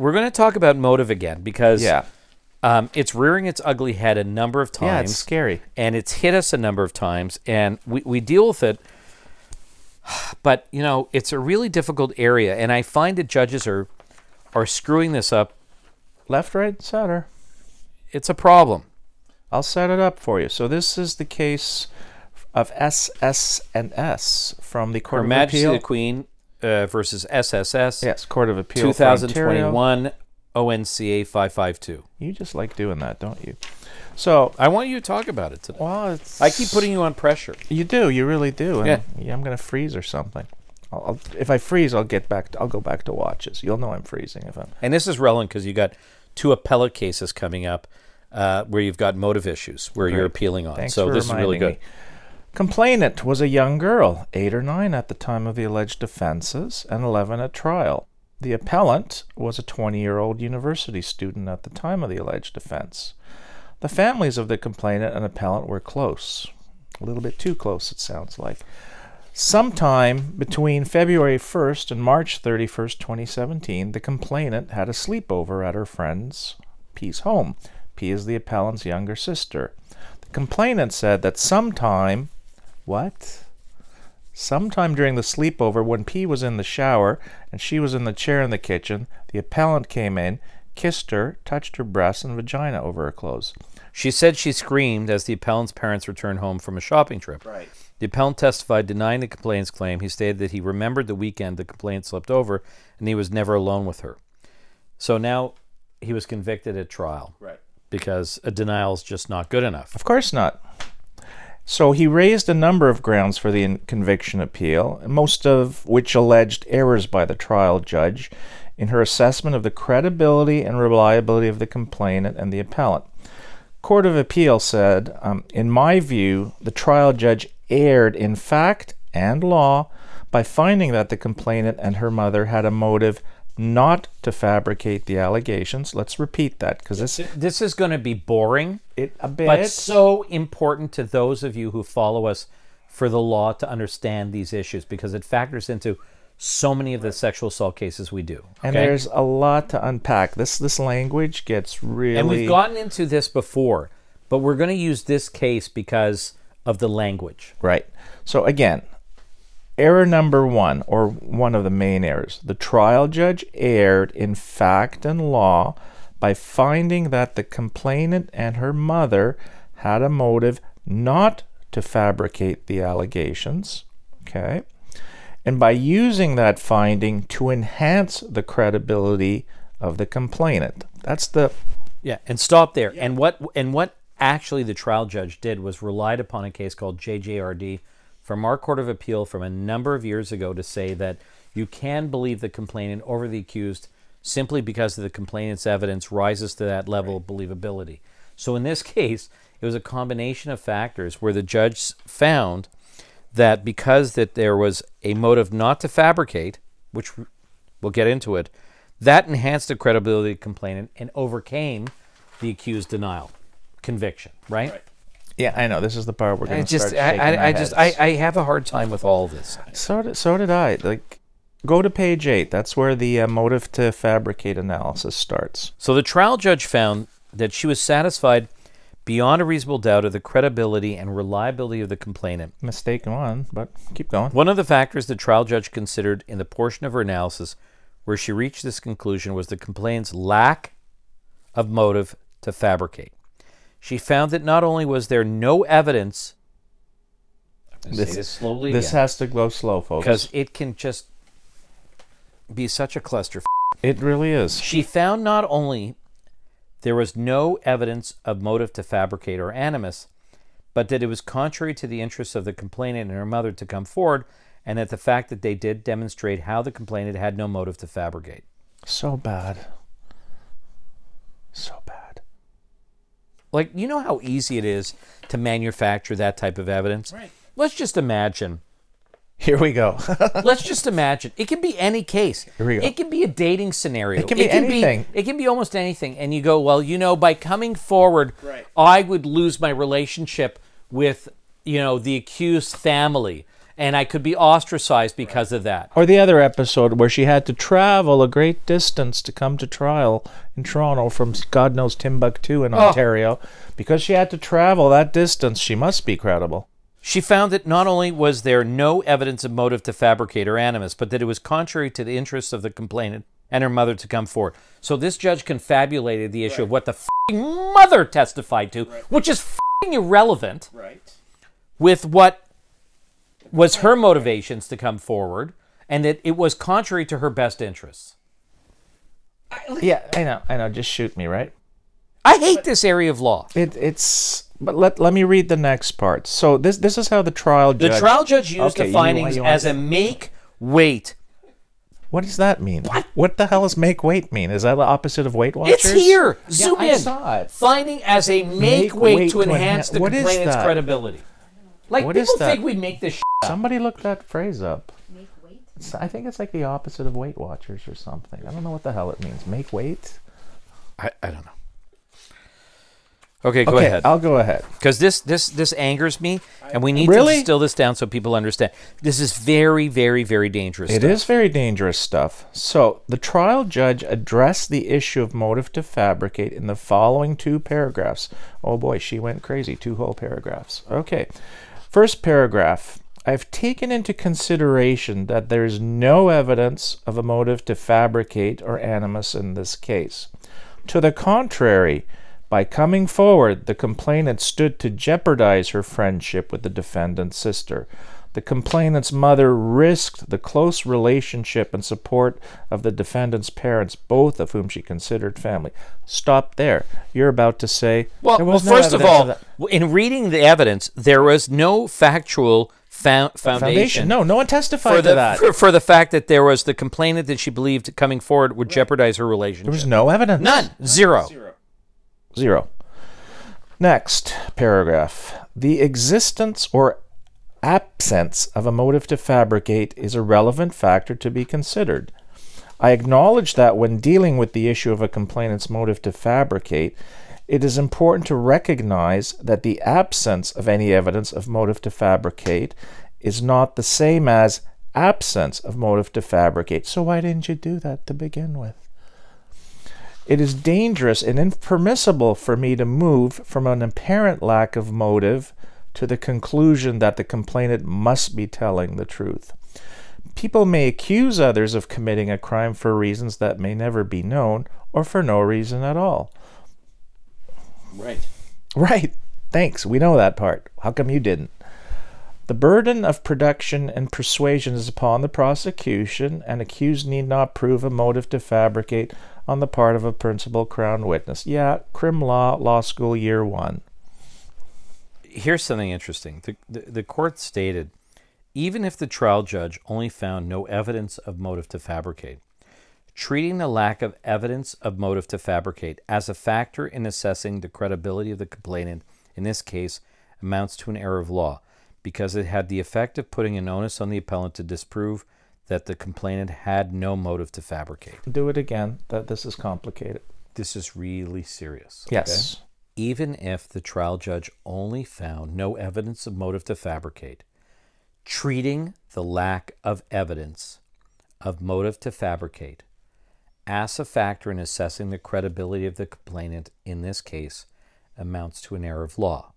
we're going to talk about motive again because Yeah. um, it's rearing its ugly head a number of times. Yeah, it's scary. and it's hit us a number of times, and we, we deal with it. But you know, it's a really difficult area, and I find that judges are are screwing this up. Left, right, center. It's a problem. I'll set it up for you. So this is the case of S, S, and S from the Court Her of Majesty Appeal. the Queen uh, versus SSS. Yes, Court of Appeal. for Ontario. 2021 ONCA 552. You just like doing that, don't you? So, I want you to talk about it today. well, it's, I keep putting you on pressure. You do. You really do. And Yeah. I'm gonna freeze or something. I'll, I'll, if I freeze, I'll get back. To, I'll go back to watches. You'll know I'm freezing if I'm. And this is relevant because you got two appellate cases coming up uh, where you've got motive issues where you're appealing on. Thanks so this is really good. me. Complainant was a young girl, eight or nine at the time of the alleged offenses, and 11 at trial. The appellant was a 20 year old university student at the time of the alleged offense. The families of the complainant and appellant were close. A little bit too close, it sounds like. Sometime between February 1st and March 31st, 2017, the complainant had a sleepover at her friend's P's home. P is the appellant's younger sister. The complainant said that sometime, what? Sometime during the sleepover, when P was in the shower and she was in the chair in the kitchen, the appellant came in, kissed her, touched her breasts and vagina over her clothes. She said she screamed as the appellant's parents returned home from a shopping trip. Right. The appellant testified denying the complainant's claim. He stated that he remembered the weekend the complainant slept over and he was never alone with her. So now he was convicted at trial Right. because a denial is just not good enough. Of course not. So he raised a number of grounds for the conviction appeal, most of which alleged errors by the trial judge in her assessment of the credibility and reliability of the complainant and the appellant. Court of Appeal said, um, in my view, the trial judge erred in fact and law by finding that the complainant and her mother had a motive not to fabricate the allegations. Let's repeat that because this This is going to be boring, it a bit but so important to those of you who follow us for the law to understand these issues because it factors into so many of the sexual assault cases we do. And there's a lot to unpack. This this language gets really And we've gotten into this before, but we're going to use this case because of the language. right. So again, error number 1 or one of the main errors. The trial judge erred in fact and law by finding that the complainant and her mother had a motive not to fabricate the allegations, okay? And by using that finding to enhance the credibility of the complainant. That's the Yeah, and stop there. And what and what actually the trial judge did was relied upon a case called JJRD from our Court of Appeal from a number of years ago to say that you can believe the complainant over the accused simply because of the complainant's evidence rises to that level of believability. So in this case, it was a combination of factors where the judge found that because that there was a motive not to fabricate, which we'll get into it, that enhanced the credibility of the complainant and overcame the accused denial, conviction. Right? Yeah, I know. This is the part we're going to just, start I, I, I just, I. I have a hard time with all this. So did, so did I. Like, go to page eight. That's where the uh, motive to fabricate analysis starts. So the trial judge found that she was satisfied beyond a reasonable doubt of the credibility and reliability of the complainant. Mistake one, but keep going. One of the factors the trial judge considered in the portion of her analysis where she reached this conclusion was the complainant's lack of motive to fabricate. She found that not only was there no evidence, I'm gonna say This- this slowly This again, has to go slow, folks. because it can just be such a cluster. it really is. She found not only there was no evidence of motive to fabricate or animus, but that it was contrary to the interests of the complainant and her mother to come forward, and that the fact that they did demonstrate how the complainant had no motive to fabricate. So bad. So bad. Like, you know how easy it is to manufacture that type of evidence? Right. Let's just imagine. Here we go. Let's just imagine. It can be any case. Here we go. It can be a dating scenario. It can be anything. it can be almost anything. And you go, well, you know, by coming forward, I would lose my relationship with, you know, the accused family. And I could be ostracized because of that. Or the other episode where she had to travel a great distance to come to trial in Toronto from God knows Timbuktu in oh. Ontario. Because she had to travel that distance, she must be credible. She found that not only was there no evidence of motive to fabricate or animus, but that it was contrary to the interests of the complainant and her mother to come forward. So this judge confabulated the issue of what the fing mother testified to, which is fing irrelevant, Right. with what was her motivations to come forward, and that it was contrary to her best interests. Yeah, I know, I know. Just shoot me, right? I hate this area of law. It, it's. But let, let me read the next part. So this this is how the trial judge The trial judge used Okay, the you- findings you want- as a make weight. What does that mean? What? the hell does make weight mean? Is that the opposite of Weight Watchers? It's here. Zoom I in. saw it. Finding as a make, Make weight, weight to to enhance enha- the what is complainant's that? credibility. Like What people is think we make this. Sh- Somebody look that phrase up. Make weight. It's- I think it's like the opposite of Weight Watchers or something. I don't know what the hell it means. Make weight. I, I don't know. Okay, go okay, ahead. I'll go ahead. Because this this this angers me, and we need to Really? distill this down so people understand. This is very, very, very dangerous. It stuff. is very dangerous stuff. So, the trial judge addressed the issue of motive to fabricate in the following two paragraphs. Oh boy, she went crazy. Two whole paragraphs. Okay. First paragraph I've taken into consideration that there is no evidence of a motive to fabricate or animus in this case. To the contrary, by coming forward, the complainant stood to jeopardize her friendship with the defendant's sister. The complainant's mother risked the close relationship and support of the defendant's parents, both of whom she considered family. Stop there. You're about to say. Well, there well no first of all, that. w in reading the evidence, there was no factual fou- foundation. foundation. No, no one testified For to the, that. for, for the fact that there was the complainant that she believed coming forward would jeopardize her relationship. there was no evidence. None. Zero. Zero. Zero. Next paragraph. The existence or absence of a motive to fabricate is a relevant factor to be considered. I acknowledge that when dealing with the issue of a complainant's motive to fabricate, it is important to recognize that the absence of any evidence of motive to fabricate is not the same as absence of motive to fabricate. So, why didn't you do that to begin with? It is dangerous and impermissible for me to move from an apparent lack of motive to the conclusion that the complainant must be telling the truth. People may accuse others of committing a crime for reasons that may never be known or for no reason at all. Right. Right. Thanks. We know that part. How come you didn't? The burden of production and persuasion is upon the prosecution, and accused need not prove a motive to fabricate on the part of a principal crown witness. Yeah, crim law, law school, year one. Here's something interesting. The, the, the court stated even if the trial judge only found no evidence of motive to fabricate, treating the lack of evidence of motive to fabricate as a factor in assessing the credibility of the complainant in this case amounts to an error of law because it had the effect of putting an onus on the appellant to disprove that the complainant had no motive to fabricate. Do it again. That this is complicated. This is really serious. okay? Yes. Even if the trial judge only found no evidence of motive to fabricate, treating the lack of evidence of motive to fabricate as a factor in assessing the credibility of the complainant in this case amounts to an error of law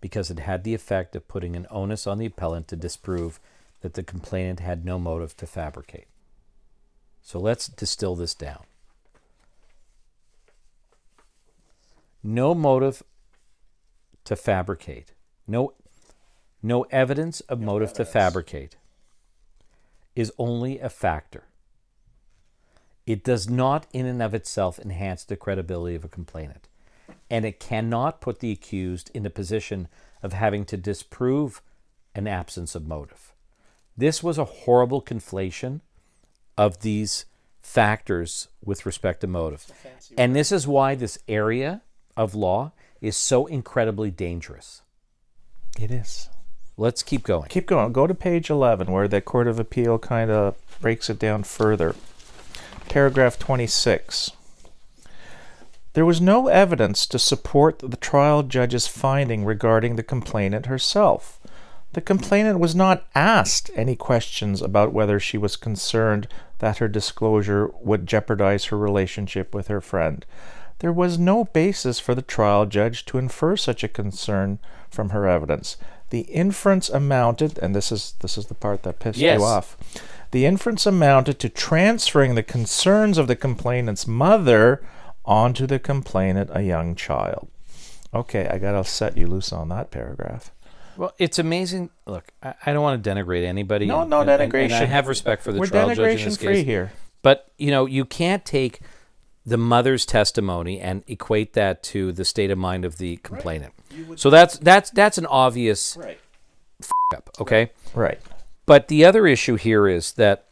because it had the effect of putting an onus on the appellant to disprove that the complainant had no motive to fabricate. So let's distill this down. No motive to fabricate, no, no evidence of motive to fabricate is only a factor. It does not, in and of itself, enhance the credibility of a complainant. And it cannot put the accused in a position of having to disprove an absence of motive. This was a horrible conflation of these factors with respect to motive. And this is why this area of law is so incredibly dangerous. It is. Let's keep going. Keep going. Go to page 11 where the Court of Appeal kind of breaks it down further. Paragraph 26. There was no evidence to support the trial judge's finding regarding the complainant herself. The complainant was not asked any questions about whether she was concerned that her disclosure would jeopardize her relationship with her friend. There was no basis for the trial judge to infer such a concern from her evidence. The inference amounted, and this is this is the part that pissed Yes. you off. The inference amounted to transferring the concerns of the complainant's mother onto the complainant, a young child. Okay, I gotta set you loose on that paragraph. Well, it's amazing. Look, I, I don't want to denigrate anybody. No, and- no and- and- And I have respect for the We're trial judge in denigration this free case. here. But you know, you can't take the mother's testimony and equate that to the state of mind of the complainant. So that's that's that's an obvious Right. up, okay? Right. But the other issue here is that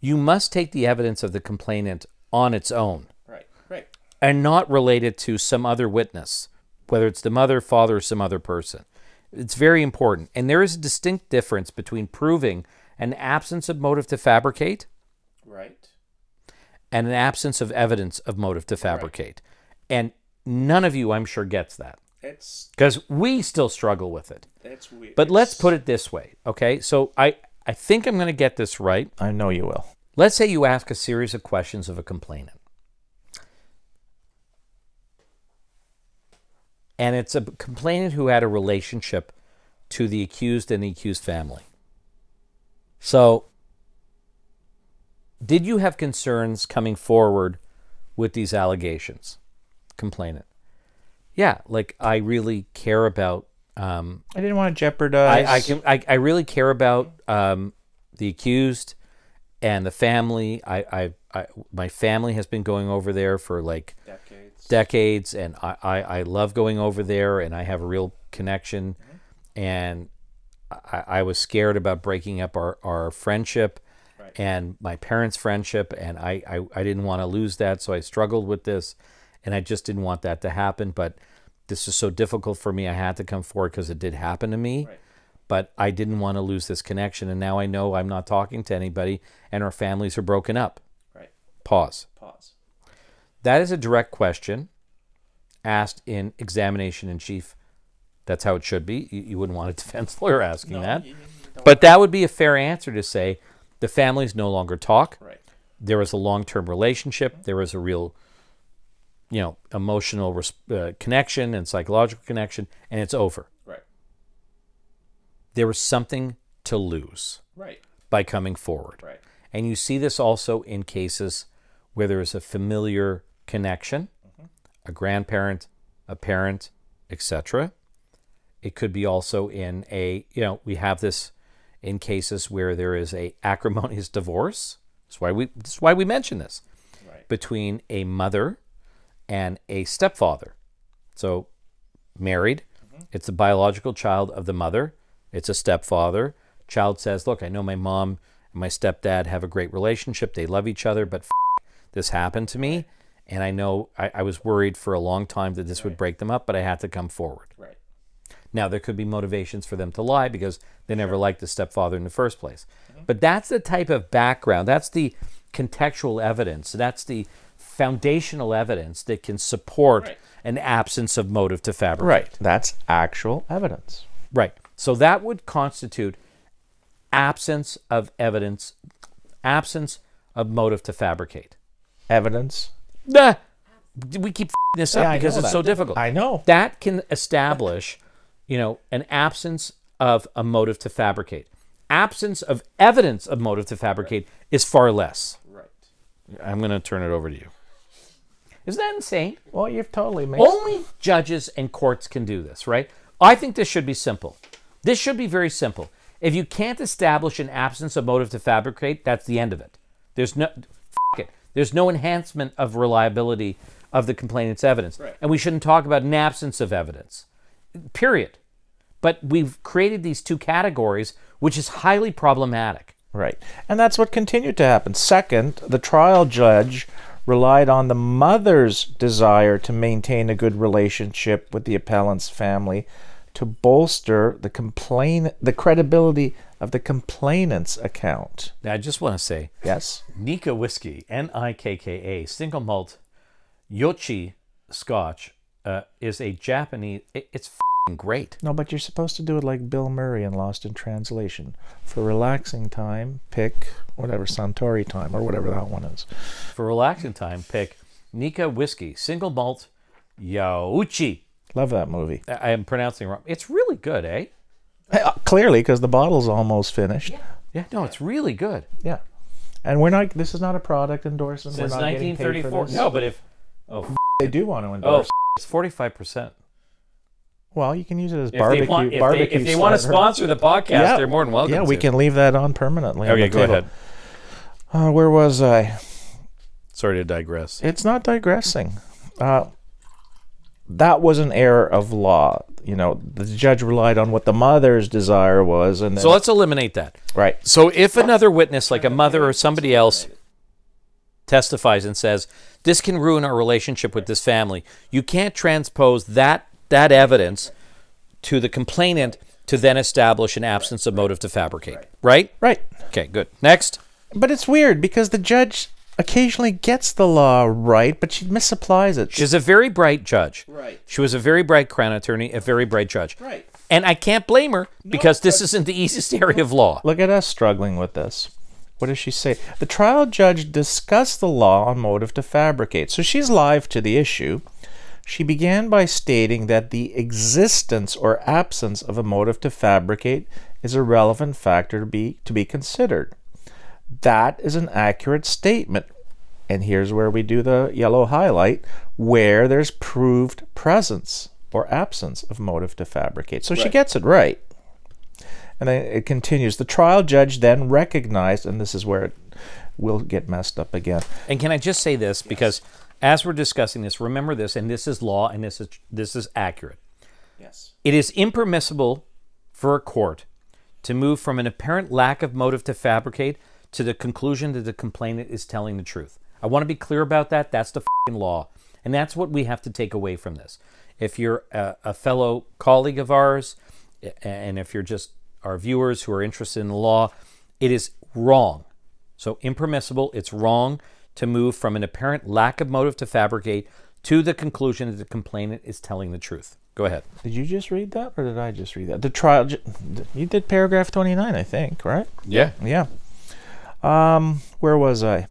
you must take the evidence of the complainant on its own Right. Right. and not relate it to some other witness, whether it's the mother, father, or some other person. It's very important. And there is a distinct difference between proving an absence of motive to fabricate Right. And an absence of evidence of motive to fabricate. And none of you, I'm sure, gets that It's because we still struggle with it. it's weird. But let's put it this way, okay? So I, I think I'm going to get this right. I know you will. Let's say you ask a series of questions of a complainant. And it's a complainant who had a relationship to the accused and the accused family. So, did you have concerns coming forward with these allegations? Complainant. Yeah, like I really care about um, I didn't want to jeopardize. I, I can I, I really care about um, the accused and the family. I, I, I my family has been going over there for like decades. decades, and I, I, I love going over there, and I have a real connection. And I, I was scared about breaking up our, our friendship and my parents' friendship, and I, I, I didn't want to lose that, so I struggled with this, and I just didn't want that to happen. But this is so difficult for me. I had to come forward because it did happen to me. But I didn't want to lose this connection, and now I know I'm not talking to anybody, and our families are broken up. Right. Pause. Pause. That is a direct question asked in examination in chief. That's how it should be. You, you wouldn't want a defense lawyer asking that. But that would be a fair answer to say the families no longer talk. Right. There was a long term relationship. There was a real, you know, emotional res- uh, connection and psychological connection, and it's over. Right. There was something to lose Right. by coming forward. Right. And you see this also in cases where there is a familiar connection, a grandparent, a parent, etc. It could be also in a, you know, we have this in cases where there is a acrimonious divorce. That's why we that's why we mention this. Right. Between a mother and a stepfather. So married, mm-hmm. it's a biological child of the mother, it's a stepfather. Child says, "Look, I know my mom and my stepdad have a great relationship. They love each other, but f- this happened to me, and I know I, I was worried for a long time that this would break them up, but I had to come forward." Right. Now, there could be motivations for them to lie because they never liked the stepfather in the first place. But that's the type of background, that's the contextual evidence, that's the foundational evidence that can support Right. an absence of motive to fabricate. Right. That's actual evidence. Right. So that would constitute absence of evidence, absence of motive to fabricate. Evidence. Nah, we keep this up Yeah, because it's that. so difficult. I know. that can establish, you know, an absence of a motive to fabricate. Absence of evidence of motive to fabricate is far less. Right. I'm going to turn it over to you. Isn't that insane? Well, you've totally made. Only judges and courts can do this, right? I think this should be simple. This should be very simple. If you can't establish an absence of motive to fabricate, that's the end of it. There's no f- it. There's no enhancement of reliability of the complainant's evidence. Right. And we shouldn't talk about an absence of evidence. Period. But we've created these two categories, which is highly problematic. Right. And that's what continued to happen. Second, the trial judge relied on the mother's desire to maintain a good relationship with the appellant's family to bolster the complain the credibility of the complainant's account. Now, I just want to say Yes. Nikka Whiskey, N I K K A, single malt Yochi Scotch, uh, is a Japanese. It, it's f***ing great. No, but you're supposed to do it like Bill Murray in Lost in Translation. For relaxing time, pick whatever Suntory time or whatever that one is. For relaxing time, pick Nikka whiskey, single malt, Yauchi. Love that movie. I I am pronouncing wrong. It's really good, eh? Uh, Clearly, because the bottle's almost finished. Yeah, yeah. no, it's really good. Yeah. And we're not. This is not a product endorsement. Since we're not getting paid for 1934. this. No, but if oh, they do want to oh, endorse. It's 45 percent. Well, you can use it as If they barbecue. want, if they, barbecue if they want to starter. sponsor the podcast, Yeah. they're more than welcome. Yeah, we to. can leave that on permanently. on Okay, the go table. ahead. Uh, where was I? Sorry to digress. It's not digressing. Uh, that was an error of law. You know, the judge relied on what the mother's desire was, and then, So let's eliminate that. right. So if another witness, like a mother or somebody else, testifies and says this can ruin our relationship with this family, you can't transpose that that evidence to the complainant to then establish an absence of motive to fabricate. Right? Right. Okay, good. Next. But it's weird because the judge occasionally gets the law right, but she misapplies it. She's a very bright judge. Right. She was a very bright crown attorney, a very bright judge. Right. And I can't blame her because this isn't the easiest area of law. Look at us struggling with this. What does she say? The trial judge discussed the law on motive to fabricate. So she's live to the issue. She began by stating that the existence or absence of a motive to fabricate is a relevant factor to be to be considered. That is an accurate statement. And here's where we do the yellow highlight where there's proved presence or absence of motive to fabricate. So she gets it right. And then it continues. The trial judge then recognized, and this is where it will get messed up again. And can I just say this because as we're discussing this, remember this, and this is law, and this is this is accurate. Yes. It is impermissible for a court to move from an apparent lack of motive to fabricate to the conclusion that the complainant is telling the truth. I want to be clear about that. That's the fing law, and that's what we have to take away from this. If you're a, a fellow colleague of ours, and if you're just our viewers who are interested in the law, it is wrong. So impermissible, it's wrong to move from an apparent lack of motive to fabricate to the conclusion that the complainant is telling the truth. Go ahead. Did you just read that, or did I just read that? The trial. You did paragraph twenty-nine, I think, right? Yeah. Yeah. Um, where was I?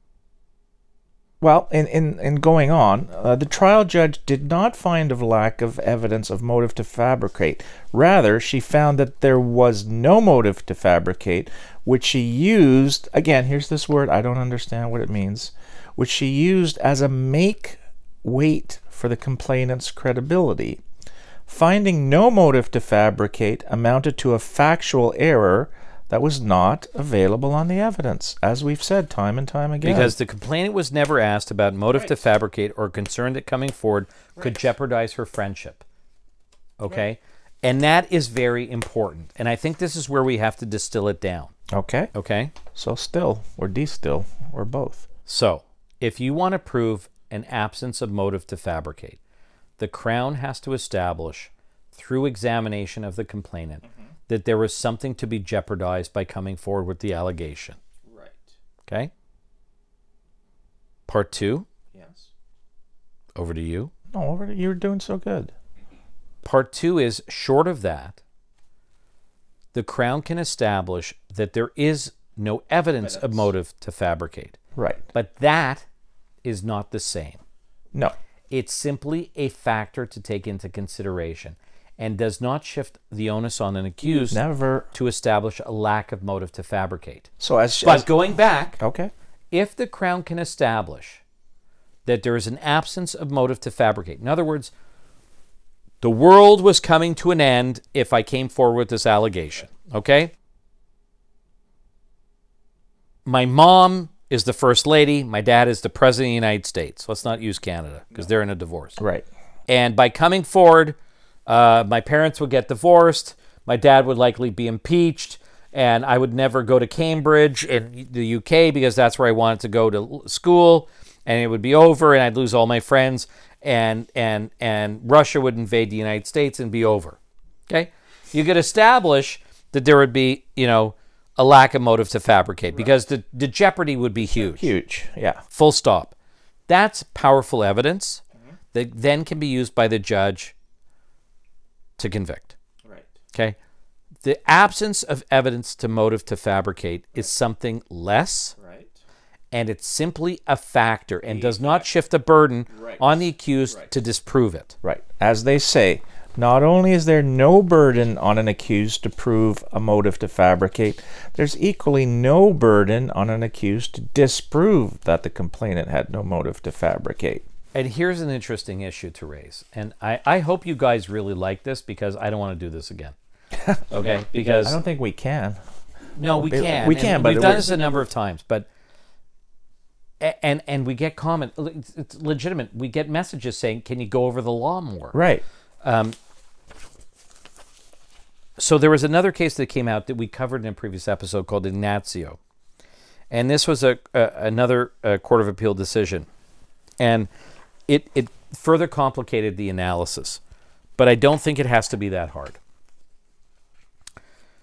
Well, in, in, in going on, uh, the trial judge did not find a lack of evidence of motive to fabricate. Rather, she found that there was no motive to fabricate, which she used, again, here's this word, I don't understand what it means, which she used as a make weight for the complainant's credibility. Finding no motive to fabricate amounted to a factual error that was not available on the evidence, as we've said time and time again. Because the complainant was never asked about motive to fabricate or concerned that coming forward could jeopardize her friendship. Okay? And that is very important. And I think this is where we have to distill it down. okay, Okay? so still or distill or both. So, if you want to prove an absence of motive to fabricate, the Crown has to establish, through examination of the complainant, that there was something to be jeopardized by coming forward with the allegation. Right. Okay? Part two, Yes. over to you. No, over You're doing so good. Part two is short of that, the Crown can establish that there is no evidence of motive to fabricate. Right. But that is not the same. No. It's simply a factor to take into consideration and does not shift the onus on an accused Never. to establish a lack of motive to fabricate. So as, But as going back, okay. if the Crown can establish that there is an absence of motive to fabricate, in other words, the world was coming to an end if I came forward with this allegation, okay? My mom is the first lady, my dad is the president of the United States. Let's not use Canada because they're in a divorce. Right. And by coming forward, uh, my parents would get divorced. My dad would likely be impeached, and I would never go to Cambridge in the UK because that's where I wanted to go to school. And it would be over, and I'd lose all my friends, and and and Russia would invade the United States and be over. Okay, you could establish that there would be, you know, a lack of motive to fabricate because the the jeopardy would be huge. Huge. Yeah. Full stop. That's powerful evidence that then can be used by the judge to convict. Right. Okay. The absence of evidence to motive to fabricate is something less, Right. and it's simply a factor and does not shift the burden Right. on the accused to disprove it. Right. As they say, not only is there no burden on an accused to prove a motive to fabricate, there's equally no burden on an accused to disprove that the complainant had no motive to fabricate. And here's an interesting issue to raise. And I, I hope you guys really like this because I don't want to do this again. Okay? because I don't think we can. No, we can. we and can, but we've done this a number of times. But and and we get comment. It's legitimate. We get messages saying, "Can you go over the law more?" Right. So there was another case that came out that we covered in a previous episode called Ignacio, and this was a, a another uh court of appeal decision, and it it further complicated the analysis, but I don't think it has to be that hard.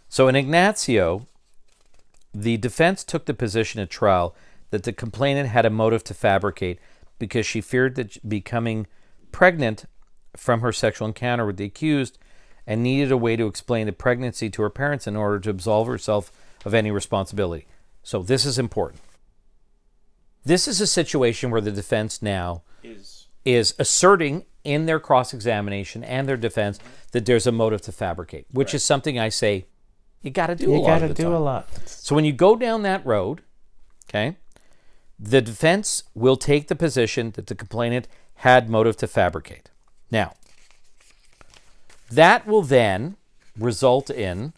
So in Ignacio, the defense took the position at trial that the complainant had a motive to fabricate because she feared that becoming pregnant from her sexual encounter with the accused and needed a way to explain the pregnancy to her parents in order to absolve herself of any responsibility. So this is important. This is a situation where the defense now Is is asserting in their cross examination and their defense that there's a motive to fabricate, which is something I say you got to do a you lot got to do time. a lot. So when you go down that road, okay, the defense will take the position that the complainant had motive to fabricate. Now, that will then result in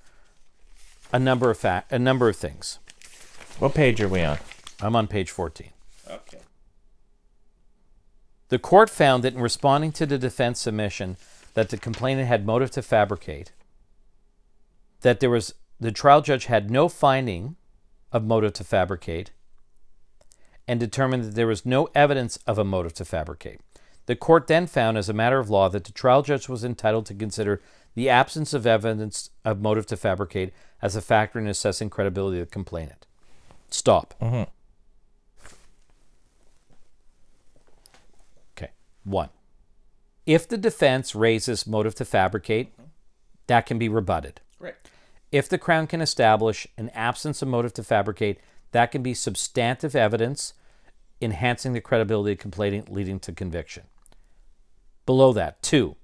a number of fa- a number of things. What page are we on? I'm on page 14. The court found that in responding to the defense submission that the complainant had motive to fabricate, that there was the trial judge had no finding of motive to fabricate, and determined that there was no evidence of a motive to fabricate. The court then found, as a matter of law, that the trial judge was entitled to consider the absence of evidence of motive to fabricate as a factor in assessing credibility of the complainant. Stop. Okay. One. If the defense raises motive to fabricate, that can be rebutted. Right. If the Crown can establish an absence of motive to fabricate, that can be substantive evidence enhancing the credibility of complainant leading to conviction. Below that, two,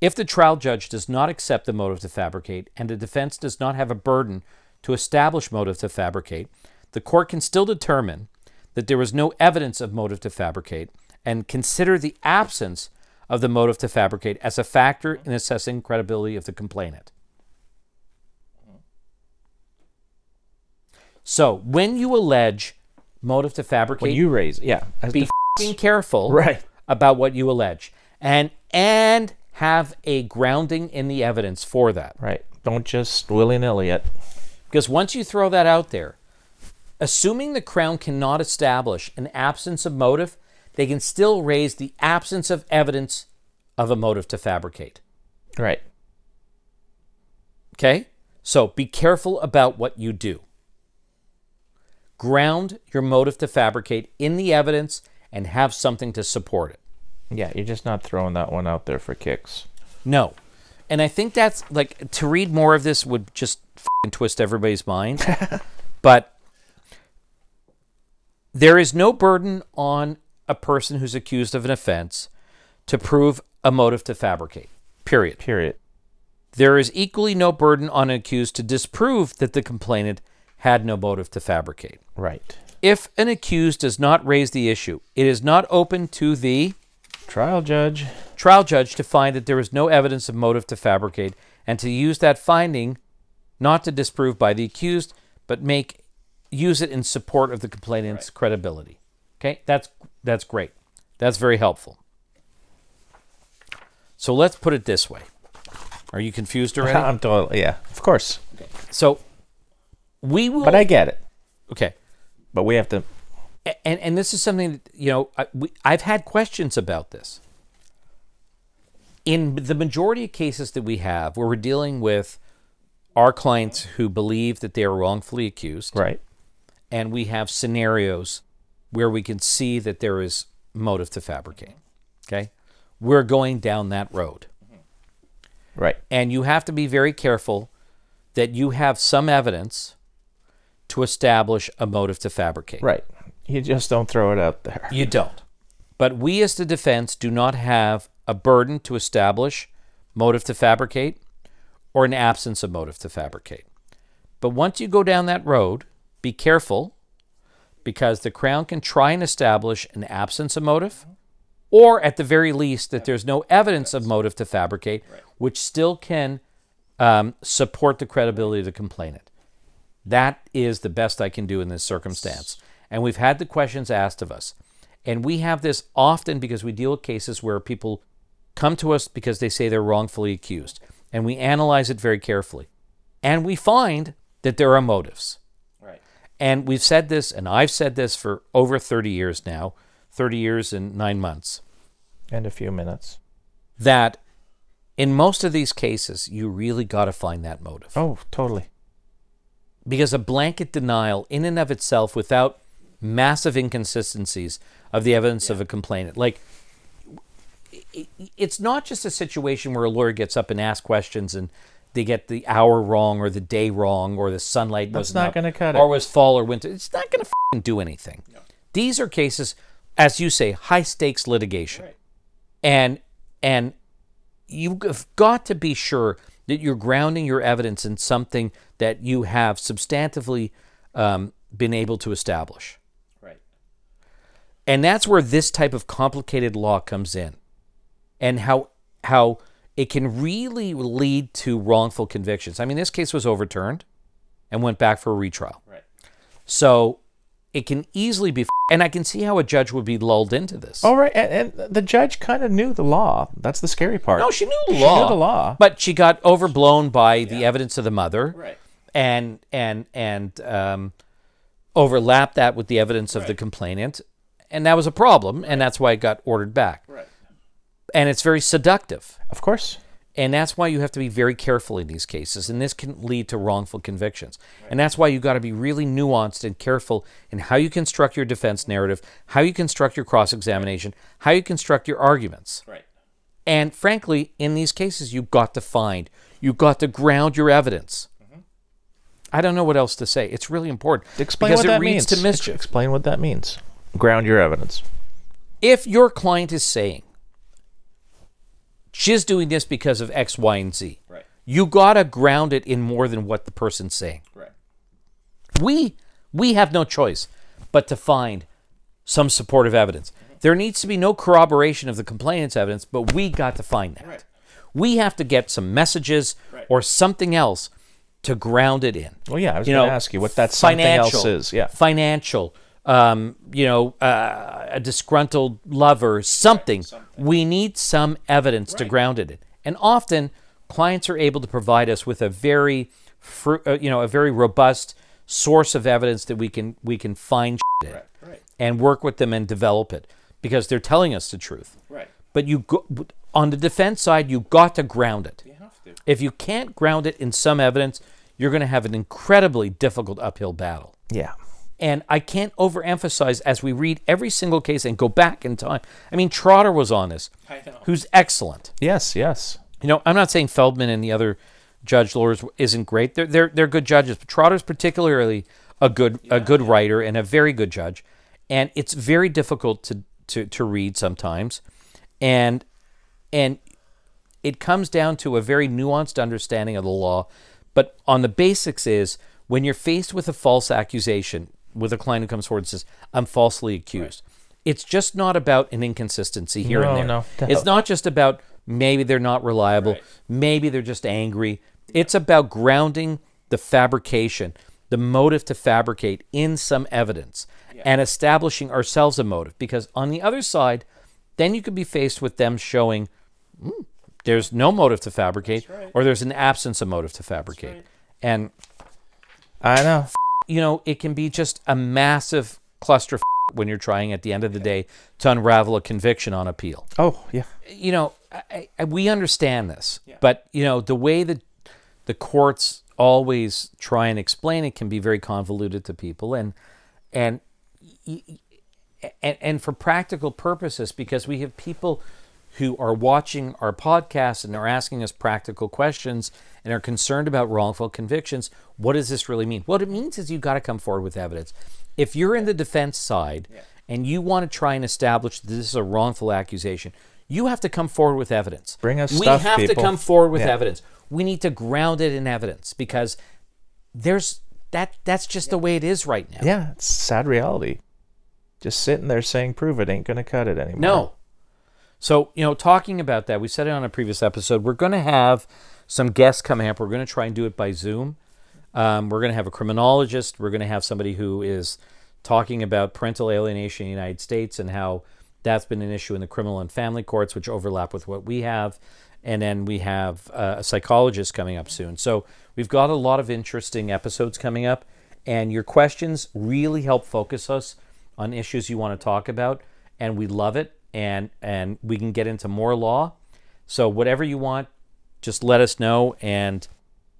if the trial judge does not accept the motive to fabricate and the defense does not have a burden to establish motive to fabricate, the court can still determine that there was no evidence of motive to fabricate and consider the absence of the motive to fabricate as a factor in assessing credibility of the complainant. So, when you allege motive to fabricate, When you raise, yeah. Be fing careful Right. about what you allege and and have a grounding in the evidence for that. right. Don't just willy nilly it. Because once you throw that out there, assuming the Crown cannot establish an absence of motive, they can still raise the absence of evidence of a motive to fabricate. Right. Okay? So be careful about what you do. Ground your motive to fabricate in the evidence and have something to support it. Yeah, you're just not throwing that one out there for kicks. No. And I think that's like to read more of this would just fing twist everybody's mind. but there is no burden on a person who's accused of an offense to prove a motive to fabricate. Period. Period. There is equally no burden on an accused to disprove that the complainant had no motive to fabricate. Right. If an accused does not raise the issue, it is not open to the Trial judge. trial judge to find that there is no evidence of motive to fabricate and to use that finding not to disprove by the accused but make use it in support of the complainant's credibility okay that's that's great that's very helpful so let's put it this way are you confused already I'm totally, yeah, of course. Okay. so we will But I get it. okay But we have to. And and this is something that, you know I, we, I've had questions about this. In the majority of cases that we have, where we're dealing with our clients who believe that they are wrongfully accused, Right. and we have scenarios where we can see that there is motive to fabricate. Okay, we're going down that road. Right. And you have to be very careful that you have some evidence to establish a motive to fabricate. Right. You just don't throw it out there. You don't. But we, as the defense, do not have a burden to establish motive to fabricate or an absence of motive to fabricate. But once you go down that road, be careful because the Crown can try and establish an absence of motive or, at the very least, that there's no evidence of motive to fabricate, which still can um, support the credibility of the complainant. That is the best I can do in this circumstance. And we've had the questions asked of us. And we have this often because we deal with cases where people come to us because they say they're wrongfully accused. And we analyze it very carefully. And we find that there are motives. Right. And we've said this, and I've said this for over 30 years now 30 years and nine months And a few minutes. that in most of these cases, you really got to find that motive. Oh, totally. because a blanket denial in and of itself without massive inconsistencies of the evidence of a complainant like i- i- it's not just a situation where a lawyer gets up and asks questions and they get the hour wrong or the day wrong or the sunlight That's was not gonna cut it. or was fall or winter it's not going to do anything these are cases as you say high stakes litigation and and you've got to be sure that you're grounding your evidence in something that you have substantively um, been able to establish. Right. And that's where this type of complicated law comes in, and how how it can really lead to wrongful convictions. I mean, this case was overturned and went back for a retrial. Right. So it can easily be, and I can see how a judge would be lulled into this. All right. And, and the judge kind of knew the law. That's the scary part. No, she knew the law. She knew the law. but she got overblown by the evidence of the mother, Right. and and and um, overlapped that with the evidence of the complainant, and that was a problem, and that's why it got ordered back. Right. And it's very seductive, Of course. and that's why you have to be very careful in these cases, and this can lead to wrongful convictions, and that's why you got to be really nuanced and careful in how you construct your defense narrative, how you construct your cross examination, how you construct your arguments. Right. And frankly, in these cases, you've got to find, you've got to ground your evidence. Mm-hmm. I don't know what else to say. It's really important Explain because what it that leads means. to Ex- mischief. Explain what that means. Ground your evidence. If your client is saying she's doing this because of X, Y, and Z, Right. you got to ground it in more than what the person's saying. Right. we we have no choice but to find some supportive evidence. There needs to be no corroboration of the complainant's evidence, but we got to find that. Right. We have to get some messages Right. or something else to ground it in. Well, yeah, I was You going know, to ask you what that something else is. Yeah. Financial, um, you know, uh, a disgruntled lover, something. We need some evidence to ground it in. And often, clients are able to provide us with a very, fr- uh, you know, a very robust source of evidence that we can we can find in Right. Right. and work with them and develop it because they're telling us the truth. Right. But you go, on the defense side, you got to ground it. You have to. If you can't ground it in some evidence, you're going to have an incredibly difficult uphill battle. Yeah. And I can't overemphasize as we read every single case and go back in time. I mean, Trotter was on this, I know. who's excellent. Yes. Yes. You know, I'm not saying Feldman and the other judge lawyers isn't great. They're they're they're good judges, but Trotter's particularly a good a good writer and a very good judge. And it's very difficult to to to read sometimes. And and it comes down to a very nuanced understanding of the law. But on the basics is when you're faced with a false accusation with a client who comes forward and says, I'm falsely accused. It's just not about an inconsistency here No, and there. no, no. It's not just about maybe they're not reliable, Right. maybe they're just angry. It's about grounding the fabrication, the motive to fabricate in some evidence and establishing ourselves a motive. Because on the other side, then you could be faced with them showing "Hmm, there's no motive to fabricate or there's an absence of motive to fabricate. And, I know. You know, it can be just a massive cluster when you're trying at the end of the day to unravel a conviction on appeal Oh, yeah. you know, I, I, we understand this, but you know, the way that the courts always try and explain it can be very convoluted to people, and and and, and for practical purposes, because we have people who are watching our podcast and are asking us practical questions and are concerned about wrongful convictions, what does this really mean? What it means is you've got to come forward with evidence. If you're in the defense side and you want to try and establish that this is a wrongful accusation, you have to come forward with evidence. Bring us we stuff, have to come forward with Yeah. evidence. We need to ground it in evidence because there's that that's just the way it is right now. Yeah, it's sad reality. Just sitting there saying prove it ain't gonna cut it anymore. No. So, you know, talking about that, we said it on a previous episode. We're going to have some guests coming up. We're going to try and do it by Zoom. Um, we're going to have a criminologist. We're going to have somebody who is talking about parental alienation in the United States and how that's been an issue in the criminal and family courts, which overlap with what we have. And then we have uh, a psychologist coming up soon. So we've got a lot of interesting episodes coming up. And your questions really help focus us on issues you want to talk about. And we love it. And, and we can get into more law. So whatever you want, just let us know. And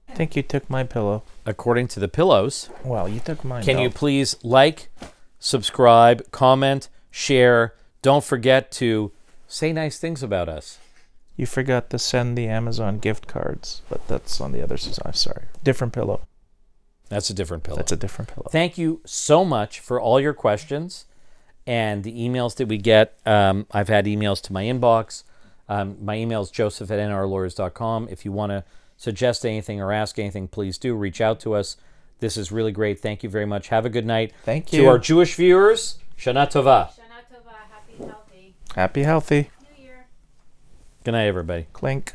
I think you took my pillow. according to the pillows, Well, you took mine. can though. you please like, subscribe, comment, share? Don't forget to say nice things about us. You forgot to send the Amazon gift cards, but that's on the other side. I'm sorry. Different pillow. That's a different pillow. That's a different pillow. Thank you so much for all your questions and the emails that we get. Um, I've had emails to my inbox. Um, my email is joseph at nrlawyers.com. If you want to suggest anything or ask anything, please do reach out to us. This is really great. Thank you very much. Have a good night. Thank you. To our Jewish viewers, Shana Tova. Shana Tova, happy, healthy Happy, healthy. New Year. Good night, everybody. Clink.